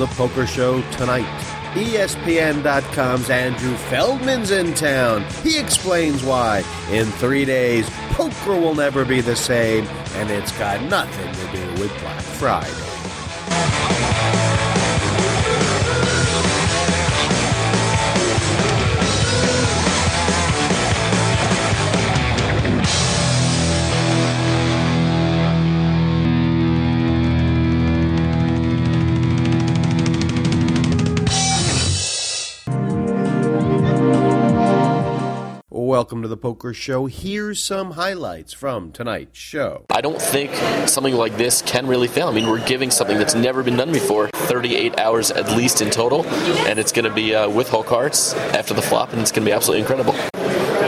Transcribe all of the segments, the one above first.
the poker show tonight. ESPN.com's Andrew Feldman's in town. He explains why. In three days, poker will never be the same, and it's got nothing to do with Black Friday. Welcome to the Poker Show. Here's some highlights from tonight's show. I don't think something like this can really fail. I mean, we're giving something that's never been done before 38 hours at least in total, and it's going to be uh, with hole cards after the flop, and it's going to be absolutely incredible.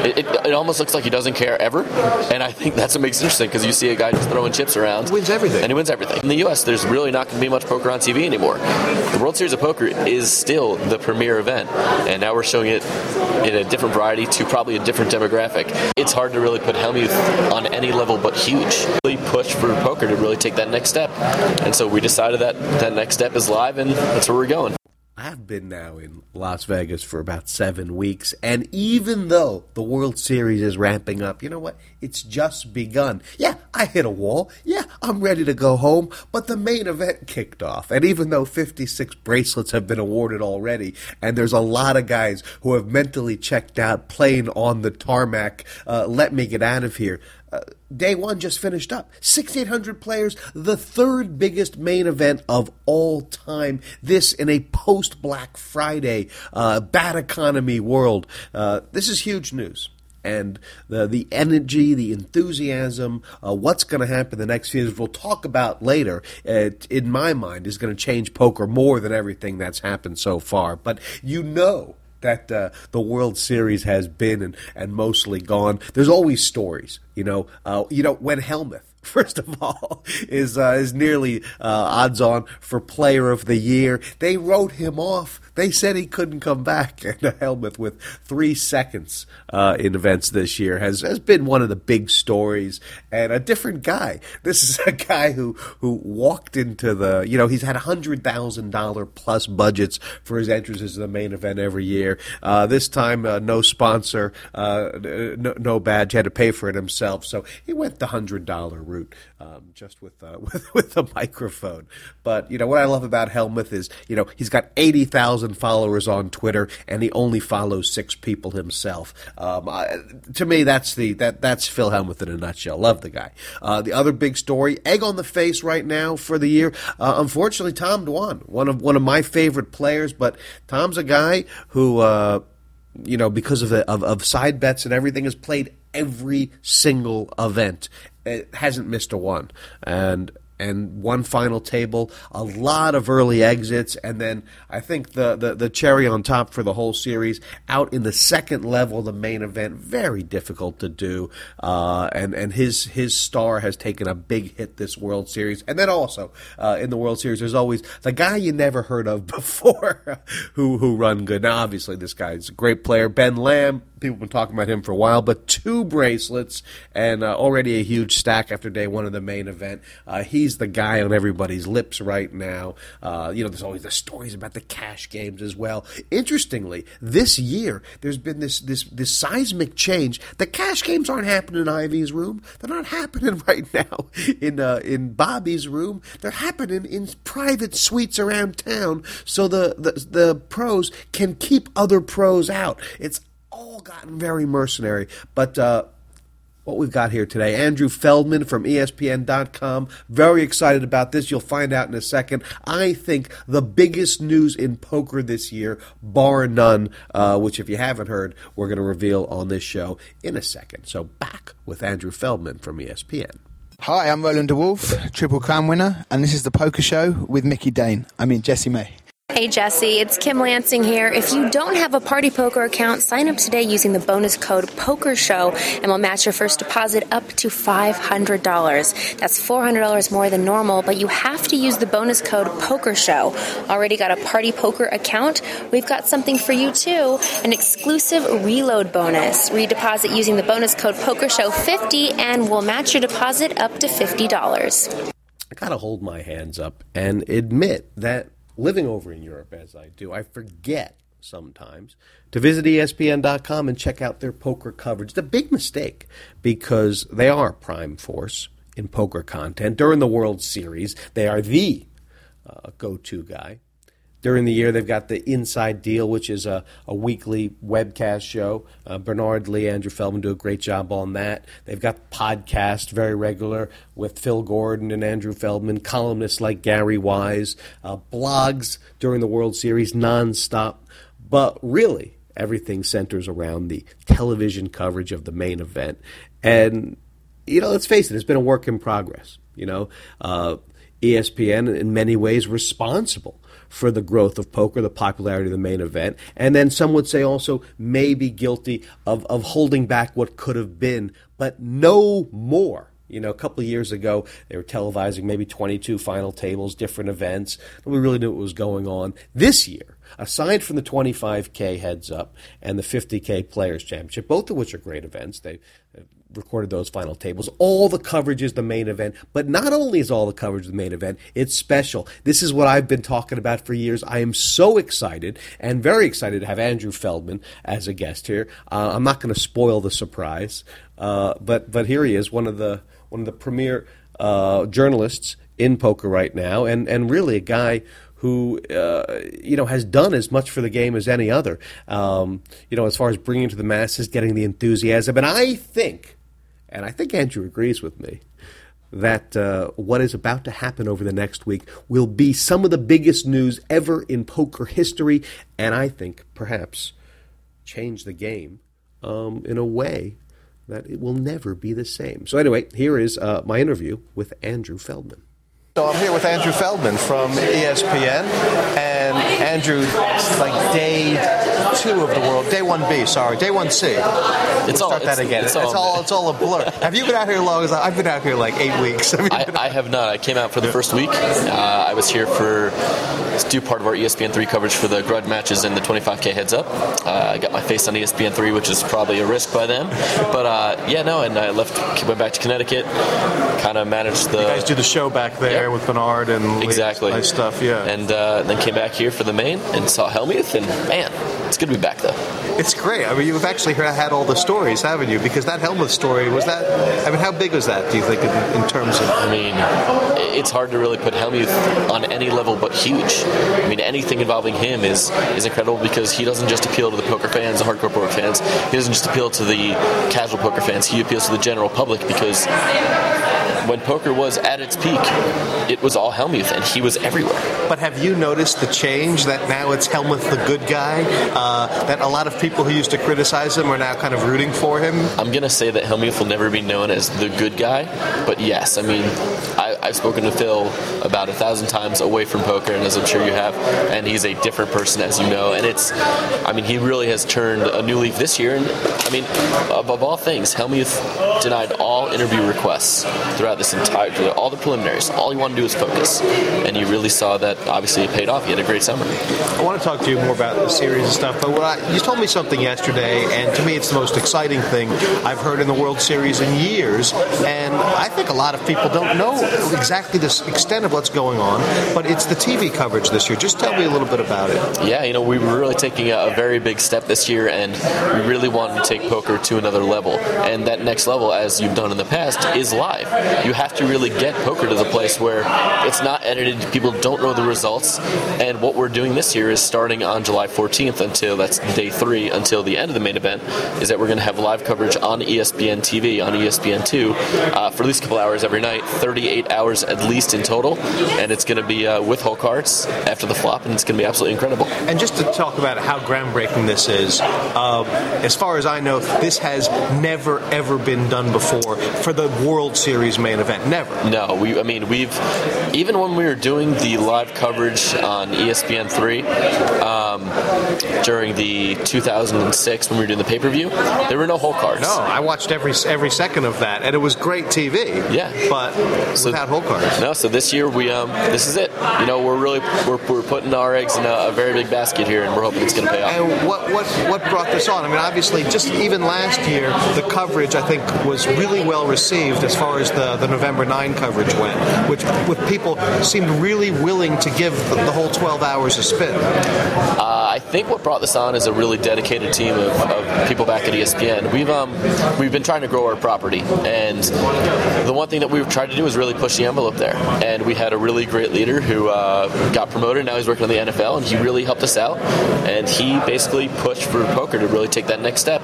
It, it, it, almost looks like he doesn't care ever, and I think that's what makes it interesting because you see a guy just throwing chips around, He wins everything, and he wins everything. In the U.S., there's really not going to be much poker on TV anymore. The World Series of Poker is still the premier event, and now we're showing it in a different variety to probably a different demographic. It's hard to really put Hellmuth on any level but huge. Really push for poker to really take that next step, and so we decided that that next step is live, and that's where we're going. I've been now in Las Vegas for about seven weeks, and even though the World Series is ramping up, you know what? It's just begun. Yeah, I hit a wall. Yeah, I'm ready to go home, but the main event kicked off. And even though 56 bracelets have been awarded already, and there's a lot of guys who have mentally checked out playing on the tarmac, uh, let me get out of here. Uh, day one just finished up. 6,800 players, the third biggest main event of all time. This in a post Black Friday, uh, bad economy world. Uh, this is huge news. And the the energy, the enthusiasm, uh, what's going to happen the next few years, we'll talk about later. in my mind, is going to change poker more than everything that's happened so far. But you know that uh, the World Series has been and, and mostly gone. There's always stories, you know. Uh, you know when Hellmuth, first of all, is uh, is nearly uh, odds on for Player of the Year. They wrote him off. They said he couldn't come back. And Hellmuth, with three seconds uh, in events this year, has has been one of the big stories and a different guy. This is a guy who who walked into the you know he's had hundred thousand dollar plus budgets for his entrances to the main event every year. Uh, this time, uh, no sponsor, uh, no, no badge, had to pay for it himself. So he went the hundred dollar route um, just with, uh, with with the microphone. But you know what I love about Hellmuth is you know he's got eighty thousand followers on Twitter and he only follows six people himself. Um, I, to me, that's the that that's Phil Hellmuth in a nutshell. Love the guy. Uh, the other big story, egg on the face right now for the year. Uh, unfortunately, Tom Dwan, one of one of my favorite players, but Tom's a guy who. Uh, you know, because of, of of side bets and everything, has played every single event it hasn't missed a one. And and one final table, a lot of early exits, and then I think the, the, the, cherry on top for the whole series out in the second level, the main event, very difficult to do, uh, and and his his star has taken a big hit this World Series, and then also uh, in the World Series, there's always the guy you never heard of before who who run good. Now, obviously, this guy's a great player, Ben Lamb people have been talking about him for a while, but two bracelets and uh, already a huge stack after day one of the main event. Uh, he's the guy on everybody's lips right now. Uh, you know, there's always the stories about the cash games as well. Interestingly, this year there's been this this this seismic change. The cash games aren't happening in Ivey's room. They're not happening right now in uh, in Bobby's room. They're happening in private suites around town, so the the, the pros can keep other pros out. It's all gotten very mercenary. But uh, what we've got here today, Andrew Feldman from ESPN.com. Very excited about this. You'll find out in a second. I think the biggest news in poker this year, bar none, uh, which if you haven't heard, we're going to reveal on this show in a second. So back with Andrew Feldman from ESPN. Hi, I'm Roland De Wolfe, Triple Crown winner, and this is the Poker Show with Mickey Dane. I mean Jesse May. Hey Jesse, it's Kim Lansing here. If you don't have a Party Poker account, sign up today using the bonus code POKERSHOW and we'll match your first deposit up to $500. That's $400 more than normal, but you have to use the bonus code POKERSHOW. Already got a Party Poker account? We've got something for you too, an exclusive reload bonus. Redeposit using the bonus code POKERSHOW50 and we'll match your deposit up to $50. I gotta hold my hands up and admit that living over in Europe as I do, I forget sometimes to visit ESPN.com and check out their poker coverage. A big mistake because they are prime force in poker content. During the World Series, they are the uh, go to guy. During the year, they've got the Inside Deal, which is a, a weekly webcast show. Uh, Bernard Lee, Andrew Feldman do a great job on that. They've got podcast very regular with Phil Gordon and Andrew Feldman, columnists like Gary Wise, uh, blogs during the World Series nonstop. But really, everything centers around the television coverage of the main event. And, you know, let's face it, it's been a work in progress. You know, uh, ESPN, in many ways, responsible for the growth of poker, the popularity of the main event, and then some would say also may be guilty of, of holding back what could have been, but no more. You know, a couple of years ago, they were televising maybe 22 final tables, different events. We really knew what was going on. This year, aside from the 25K heads up and the 50K Players Championship, both of which are great events, they recorded those final tables. All the coverage is the main event, but not only is all the coverage the main event, it's special. This is what I've been talking about for years. I am so excited and very excited to have Andrew Feldman as a guest here. Uh, I'm not going to spoil the surprise, uh, but but here he is, one of the one of the premier uh, journalists in poker right now, and and really a guy who uh, you know has done as much for the game as any other. Um, you know, as far as bringing to the masses, getting the enthusiasm, and I think, and I think Andrew agrees with me. That uh, what is about to happen over the next week will be some of the biggest news ever in poker history, and I think perhaps change the game um, in a way that it will never be the same. So, anyway, here is uh, my interview with Andrew Feldman. So I'm here with Andrew Feldman from ESPN, and Andrew, it's like day two of the world, day one B, sorry, day one C. It's we'll all- start that it's- again. it's It's, all- all it's all a blur. Have you been out here long as I- I've been out here like eight weeks? Have I, I have not. I came out for the first week. Uh, I was here for do part of our E ESPN3 coverage for the Grud matches and the 25K heads up. Uh, I got my face on ESPN3, which is probably a risk by them. But uh, yeah, no, and I left, went back to Connecticut, kind of managed the. you guys do the show back there Yeah. With Bernard and Exactly. nice stuff. Yeah, And uh, then came back here for the main and saw Hellmuth, and man, it's good to be back though. it's great. I mean, you've actually heard, had all the stories, haven't you? Because that Hellmuth story was that. I mean, how big was that? Do you think in, in terms of? I mean, it's hard to really put Hellmuth on any level but huge. I mean, anything involving him is is incredible because he doesn't just appeal to the poker fans, the hardcore poker fans. He doesn't just appeal to the casual poker fans. He appeals to the general public because when poker was at its peak, it was all Hellmuth, and he was everywhere. But have you noticed the change that now it's Hellmuth the good guy? Uh, that a lot of people who used to criticize him are now kind of rooting for him. I'm gonna say that Hellmuth will never be known as the good guy, but yes, I mean, I, I've spoken to Phil about a thousand times away from poker, and as I'm sure you have, and he's a different person, as you know. And it's, I mean, he really has turned a new leaf this year. And I mean, above all things, Hellmuth denied all interview requests throughout this entire, all the preliminaries. All he wanted to do was focus, and you really saw that. Obviously, it paid off. He had a great summer. I want to talk to you more about the series and stuff, but what I, you told me something yesterday, and to me it's the most exciting thing I've heard in the World Series in years, and I think a lot of people don't know exactly the extent of what's going on, but it's the TV coverage this year. Just tell me a little bit about it. Yeah, you know, we were really taking a, a very big step this year, and we really wanted to take poker to another level. And that next level, as you've done in the past, is live. You have to really get poker to the place where it's not edited, people don't know the results. And what we're doing this year is starting on July 14th until that's day three, until the end of the main event, is that we're going to have live coverage on ESPN TV, on ESPN2, uh, for at least a couple hours every night, 38 hours at least in total. And it's going to be uh, with hole cards after the flop, and it's going to be absolutely incredible. And just to talk about how groundbreaking this is, uh, as far as I know, this has never ever been done before for the World Series main event. Never. No, we. I mean, we've even when we were doing the live coverage on ESPN three um, during the 2006 when we were doing the pay per view, there were no hole cards. No, I watched every every second of that, and it was great TV. Yeah. but So- without hole cards. No, so this year we um, this is it. You know, we're really we're, we're putting our eggs in a, a very big basket here, and we're hoping it's going to pay off. And what, what what brought this on? I mean, obviously, just even last year, the coverage I think was really well received as far as the, the November 9 coverage went, which with people seemed really willing to give the, the whole 12 hours a spin. Uh, I think what brought this on is a really dedicated team of, of people back at ESPN. We've um, we've been trying to grow our property, and the one thing that we've tried to do is really push the envelope there. And we had a really great leader who uh, got promoted. Now he's working on the NFL, and he really helped us out. And he basically pushed for poker to really take that next step.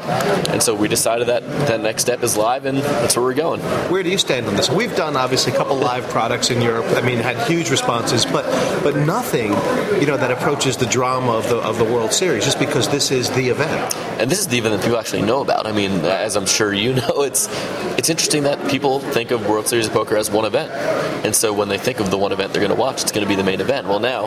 And so we decided that that next step is live, and that's where we're going. Where do you stand on this? We've done obviously a couple live products in Europe. I mean, had huge responses, but but nothing, you know, that approaches the drama of the of the World Series. Just because this is the event, and this is the event that people actually know about. I mean, as I'm sure you know, it's it's interesting that people think of World Series of Poker as one event, and so when they think of the one event they're going to watch, it's going to be the main event. Well, now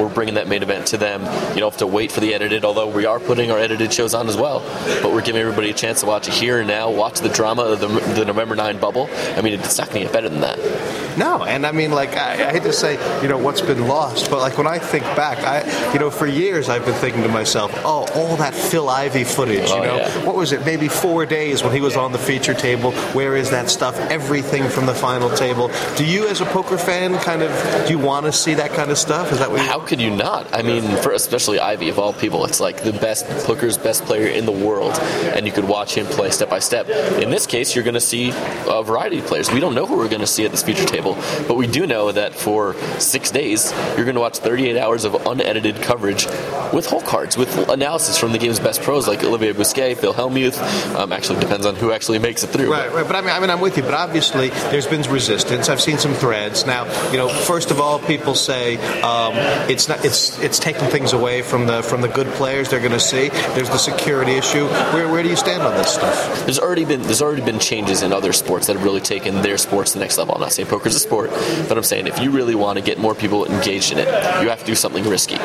we're bringing that main event to them. You don't have to wait for the edited, although we are putting our edited shows on as well. But we're giving everybody a chance to watch it here and now, watch the drama of the, the November 9 bubble. I mean, it's not going to get better than that. No, and I mean, like I, I hate to say, you know, what's been lost, but like when I think back, I, you know, for years I've been thinking to myself, oh, all that Phil Ivey footage, you Oh, know, yeah. what was it? Maybe four days when he was on the feature table. Where is that stuff? Everything from the final table. Do you, as a poker fan, kind of, do you want to see that kind of stuff? Is that what? How could you not? I mean, for especially Ivey of all people, it's like the best poker's best player in the world, and you could watch him play step by step. In this case, you're going to see a variety of players. We don't know who we're going to see at this feature table, but we do know that for six days, you're going to watch 38 hours of unedited coverage with hole cards, with analysis from the game's best pros like Olivier Busquet, Phil Hellmuth. Um, actually, depends on who actually makes it through. Right, right. But I mean, I mean, I'm with you. But obviously, there's been resistance. I've seen some threads. Now, you know, first of all, people say um, it's not. It's it's taking things away from the from the good players they're going to see. There's the security issue. Where where do you stand on this stuff? There's already been there's already been changes in other sports that have really taken their sports to the next level. I'm not saying poker's a sport, but I'm saying if you really want to get more people engaged in it, you have to do something risky.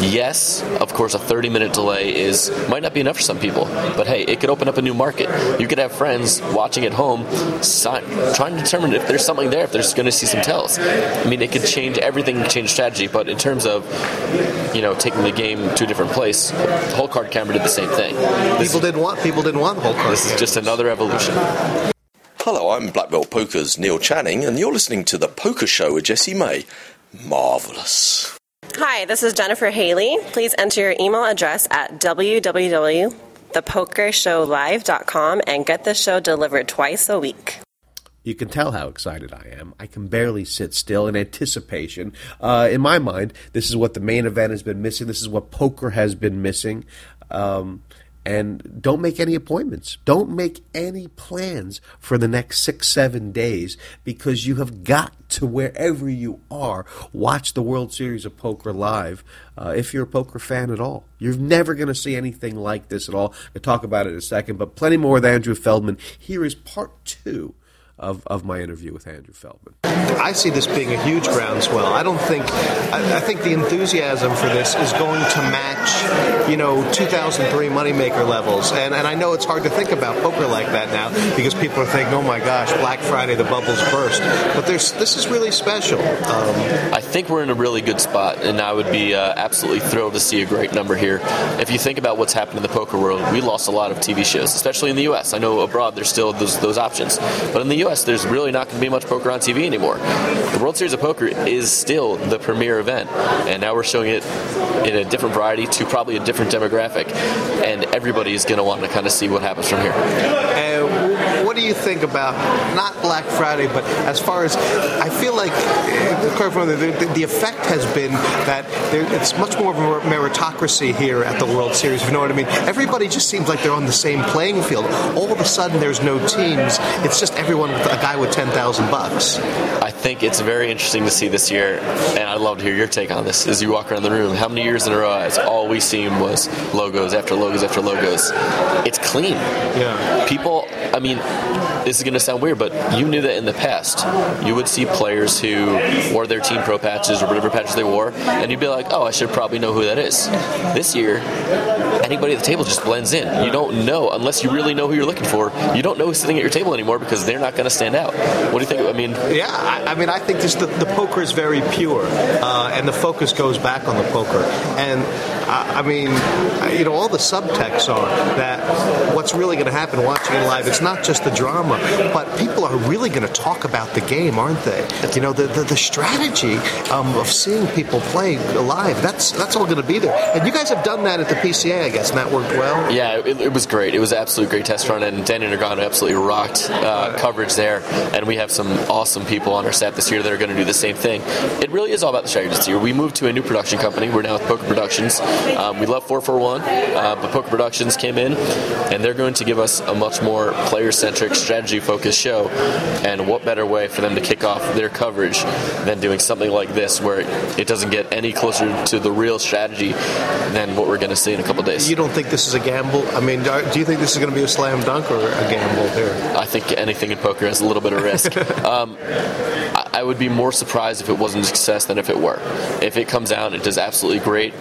Yes, of course, a 30 minute delay is might not be enough for some people, but hey, it could open up a new market. You could have friends watching at home, si- trying to determine if there's something there, if there's going to see some tells. I mean, it could change everything, change strategy, but in terms of you know taking the game to a different place, the hole card camera did the same thing. This, People didn't want. People didn't want the hole card. this is just another evolution. Hello, I'm Black Belt Poker's Neil Channing, and you're listening to The Poker Show with Jesse May. Marvellous. Hi, this is Jennifer Haley. Please enter your email address at www.thepokershowlive.com and get the show delivered twice a week. You can tell how excited I am. I can barely sit still in anticipation. Uh, in my mind, this is what the main event has been missing. This is what poker has been missing. Um, and don't make any appointments. Don't make any plans for the next six, seven days because you have got to, wherever you are, watch the World Series of Poker live uh, if you're a poker fan at all. You're never going to see anything like this at all. I'll talk about it in a second, but plenty more with Andrew Feldman. Here is part two of, of my interview with Andrew Feldman. I see this being a huge groundswell. I don't think. I, I think the enthusiasm for this is going to match, you know, 2003 moneymaker levels. And and I know it's hard to think about poker like that now because people are thinking, oh my gosh, Black Friday, the bubbles burst. But there's this is really special. Um, I think we're in a really good spot, and I would be uh, absolutely thrilled to see a great number here. If you think about what's happened in the poker world, we lost a lot of TV shows, especially in the U.S. I know abroad there's still those, those options, but in the U.S. there's really not going to be much poker on TV anymore. The World Series of Poker is still the premier event, and now we're showing it in a different variety to probably a different demographic, and everybody's going to want to kind of see what happens from here. And you think about not Black Friday, but as far as I feel like correct me if I'm wrong, the, the, effect has been that there, it's much more of a meritocracy here at the World Series. If you know what I mean? Everybody just seems like they're on the same playing field. All of a sudden, there's no teams. It's just everyone, with a guy with ten thousand bucks. I think it's very interesting to see this year, and I'd love to hear your take on this as you walk around the room. How many years in a row has all we seen was logos after logos after logos? It's clean. Yeah. People I mean, this is going to sound weird, but you knew that in the past, you would see players who wore their team pro patches or whatever patches they wore, and you'd be like, oh, I should probably know who that is. This year, anybody at the table just blends in. You don't know unless you really know who you're looking for. You don't know who's sitting at your table anymore because they're not going to stand out. What do you think? I mean, yeah, I, I mean, I think just the, the poker is very pure, uh, and the focus goes back on the poker. And I, I mean, you know, all the subtexts are that what's really going to happen watching it live. It's not just the drama, but people are really going to talk about the game, aren't they? You know, the the, the strategy um, of seeing people play live. That's that's all going to be there. And you guys have done that at the PCA, I guess, and that worked well. Yeah, it, it was great. It was an absolute great test run, and Danny Nagano absolutely rocked uh, coverage there. And we have some awesome people on our staff this year that are going to do the same thing. It really is all about the strategy this year. We moved to a new production company. We're now with Poker Productions. Um, we love 441, uh, but Poker Productions came in, and they're going to give us a much more player-centric, strategy-focused show. And what better way for them to kick off their coverage than doing something like this, where it doesn't get any closer to the real strategy than what we're going to see in a couple days. You don't think this is a gamble? I mean, do you think this is going to be a slam dunk or a gamble here? I think anything in poker has a little bit of risk. um, I, I would be more surprised if it wasn't a success than if it were. If it comes out and it does absolutely great,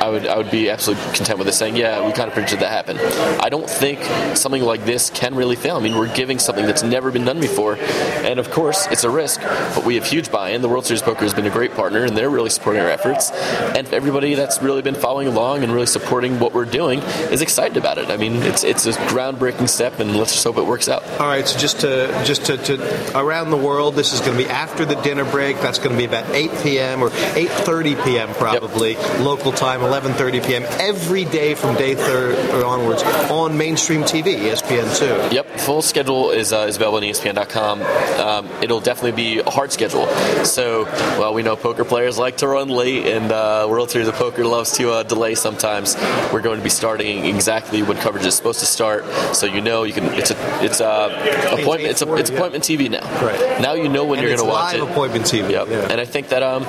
I would I would be absolutely content with it saying, yeah, we kind of predicted that happen. I don't think something like this can really fail. I mean, we're giving something that's never been done before, and of course, it's a risk, but we have huge buy-in. The World Series Poker has been a great partner, and they're really supporting our efforts. And everybody that's really been following along and really supporting what we're doing is excited about it. I mean, it's it's a groundbreaking step, and let's just hope it works out. All right, so just to just to, to around the world, this is going to be after the dinner break. That's going to be about 8 p.m. or 8:30 p.m. probably yep. local time. 11:30 p.m. every day from day third onwards on mainstream TV, ESPN2. Yep, full schedule is, uh, is available on ESPN.com. Um, it'll definitely be a hard schedule. So, well, we know poker players like to run late, and uh, World Series of Poker loves to uh, delay sometimes. We're going to be starting exactly when coverage is supposed to start, so you know you can. It's a it's a appointment. It's a it's appointment TV now. Right. Now you know when and you're going to watch live it. appointment TV. Yep. Yeah. And I think that um,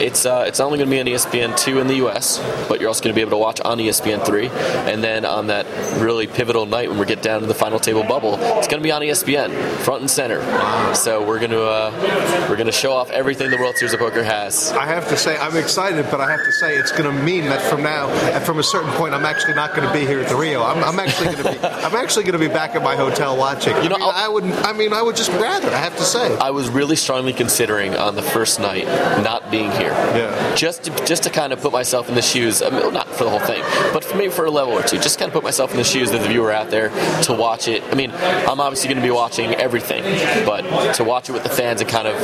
it's uh, it's not only going to be on ESPN two in the U.S., but you're also going to be able to watch on ESPN three, and then on that really pivotal night when we get down to the final table bubble, it's going to be on ESPN front and center. So we're going to uh, we're going to show off everything the World Series of Poker has. I have to say I'm excited, but I have to say it's going to mean that from now, from a certain point, I'm actually not going to be here at the Rio. I'm, I'm actually going to be I'm actually going to be back at my hotel watching. You know, I, mean, I would I mean I would just rather. I have to say. I was really strongly considering on the first night not being here. Yeah. Just to, just to kind of put myself in the shoes. I mean, not for the whole thing, but for maybe for a level or two. Just kind of put myself in the shoes of the viewer out there to watch it. I mean, I'm obviously going to be watching everything, but to watch it with the fans and kind of,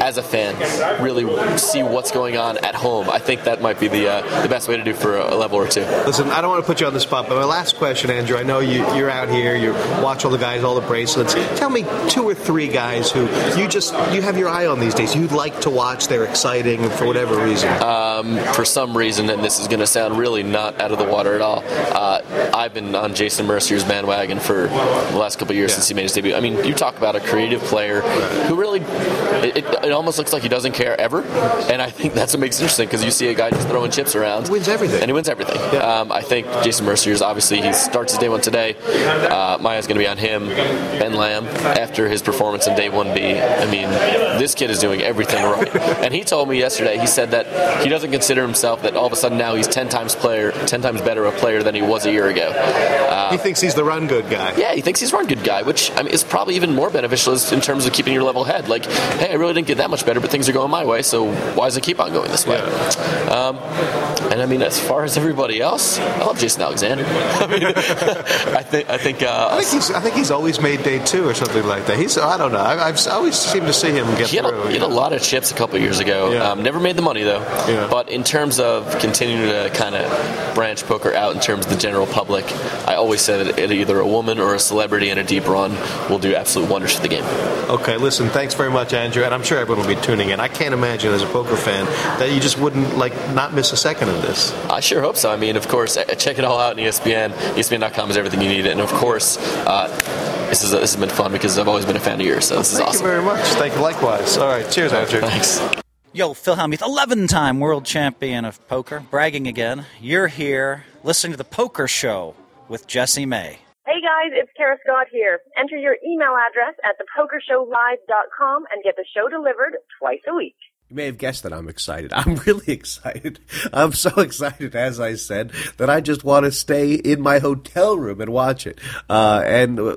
as a fan, really see what's going on at home. I think that might be the uh, the best way to do for a level or two. Listen, I don't want to put you on the spot, but my last question, Andrew. I know you, you're out here, you watch all the guys, all the bracelets. Tell me two or three guys who you just you have your eye on these days. You'd like to watch. They're exciting for whatever reason. Um, for some reason, and this is going to sound really not out of the water at all. Uh, I've been on Jason Mercier's bandwagon for the last couple years yeah. since he made his debut. I mean, you talk about a creative player who really, it, it, almost looks like he doesn't care ever, and I think that's what makes it interesting because you see a guy just throwing chips around, he wins everything, and he wins everything. Yeah. Um, I think Jason Mercier's obviously he starts his day one today. Uh, Maya's going to be on him. Ben Lamb after his performance in day one B. I mean, this kid is doing everything right, and he told me yesterday. He said that he doesn't consider himself that all of a sudden now he's ten times player, ten times better a player than he was a year ago. Uh, he thinks he's the run good guy. Yeah, he thinks he's run good guy, which I mean is probably even more beneficial in terms of keeping your level head. Like, hey, I really didn't get that much better, but things are going my way, so why does it keep on going this way? Yeah. Um, and I mean, as far as everybody else, I love Jason Alexander. I mean, I think I think uh, I think he's I think he's always made day two or something like that. He's I don't know. I, have always seemed to see him get he through. Had a, he had a lot of chips a couple years ago. Yeah. Um, never made the money though. Yeah. But in terms of continuing to kind of branch poker out in terms of the general public, I always said that either a woman or a celebrity in a deep run will do absolute wonders for the game. Okay, listen, thanks very much, Andrew, and I'm sure everyone will be tuning in. I can't imagine as a poker fan that you just wouldn't like not miss a second of this. I sure hope so. I mean, of course, check it all out on ESPN. ESPN.com is everything you need, and of course. Uh, this is this has been fun because I've always been a fan of yours, so this is awesome. Thank you very much. Thank you. Likewise. All right. Cheers, Andrew. Thanks. Yo, Phil Hellmuth, 11 time world champion of poker, bragging again. You're here listening to the Poker Show with Jesse May. Hey guys, it's Kara Scott here. Enter your email address at thepokershowlive.com and get the show delivered twice a week. You may have guessed that I'm excited. I'm really excited. I'm so excited, as I said, that I just want to stay in my hotel room and watch it. Uh, and uh,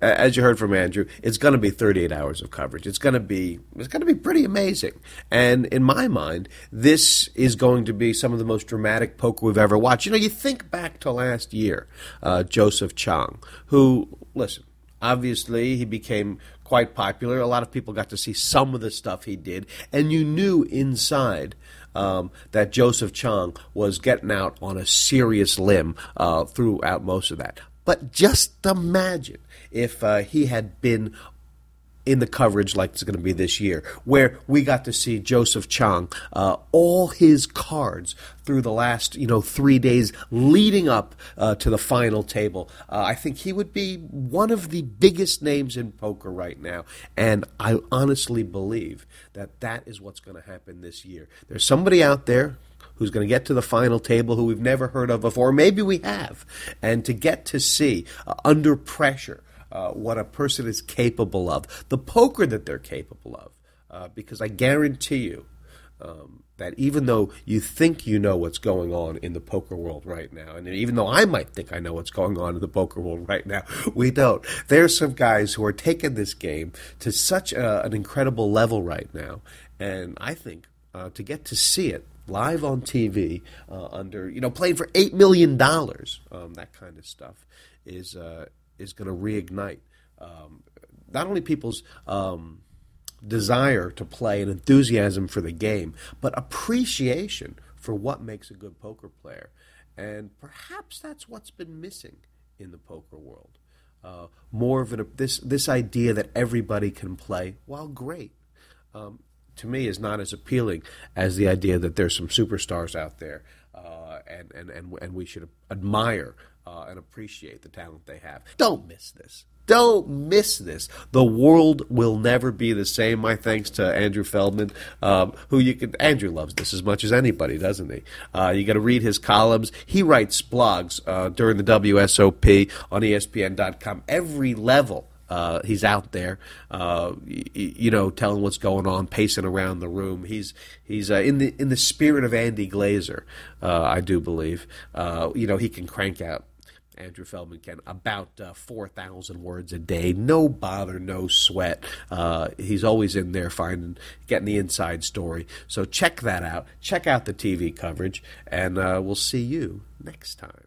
as you heard from Andrew, it's going to be 38 hours of coverage. It's going to be it's going to be pretty amazing. And in my mind, this is going to be some of the most dramatic poker we've ever watched. You know, you think back to last year, uh, Joseph Cheong, who listen, obviously he became quite popular. A lot of people got to see some of the stuff he did, and you knew inside. Um, that Joseph Cheong was getting out on a serious limb uh, throughout most of that. But just imagine if uh, he had been in the coverage like it's going to be this year, where we got to see Joseph Cheong, uh, all his cards through the last you know three days leading up uh, to the final table. Uh, I think he would be one of the biggest names in poker right now, and I honestly believe that that is what's going to happen this year. There's somebody out there who's going to get to the final table who we've never heard of before. Maybe we have. And to get to see uh, under pressure uh, what a person is capable of, the poker that they're capable of. Uh, because I guarantee you um, that even though you think you know what's going on in the poker world right now, and even though I might think I know what's going on in the poker world right now, we don't. There's some guys who are taking this game to such a, an incredible level right now, and I think uh, to get to see it live on TV uh, under you know playing for eight million dollars, um, that kind of stuff is uh, is going to reignite um, not only people's um, desire to play and enthusiasm for the game, but appreciation for what makes a good poker player. And perhaps that's what's been missing in the poker world. Uh, more of an, this this idea that everybody can play, while great, um, to me is not as appealing as the idea that there's some superstars out there, uh, and, and and and we should admire uh, and appreciate the talent they have. Don't miss this. Don't miss this. The world will never be the same. My thanks to Andrew Feldman, um, who you can. Andrew loves this as much as anybody, doesn't he? Uh, you got to read his columns. He writes blogs uh, during the WSOP on ESPN.com. Every level. Uh, he's out there, uh, you know, telling what's going on, pacing around the room. He's he's uh, in the in the spirit of Andy Glazer, uh, I do believe. Uh, you know, he can crank out Andrew Feldman can about uh, four thousand words a day, no bother, no sweat. Uh, he's always in there finding, getting the inside story. So check that out. Check out the TV coverage, and uh, we'll see you next time.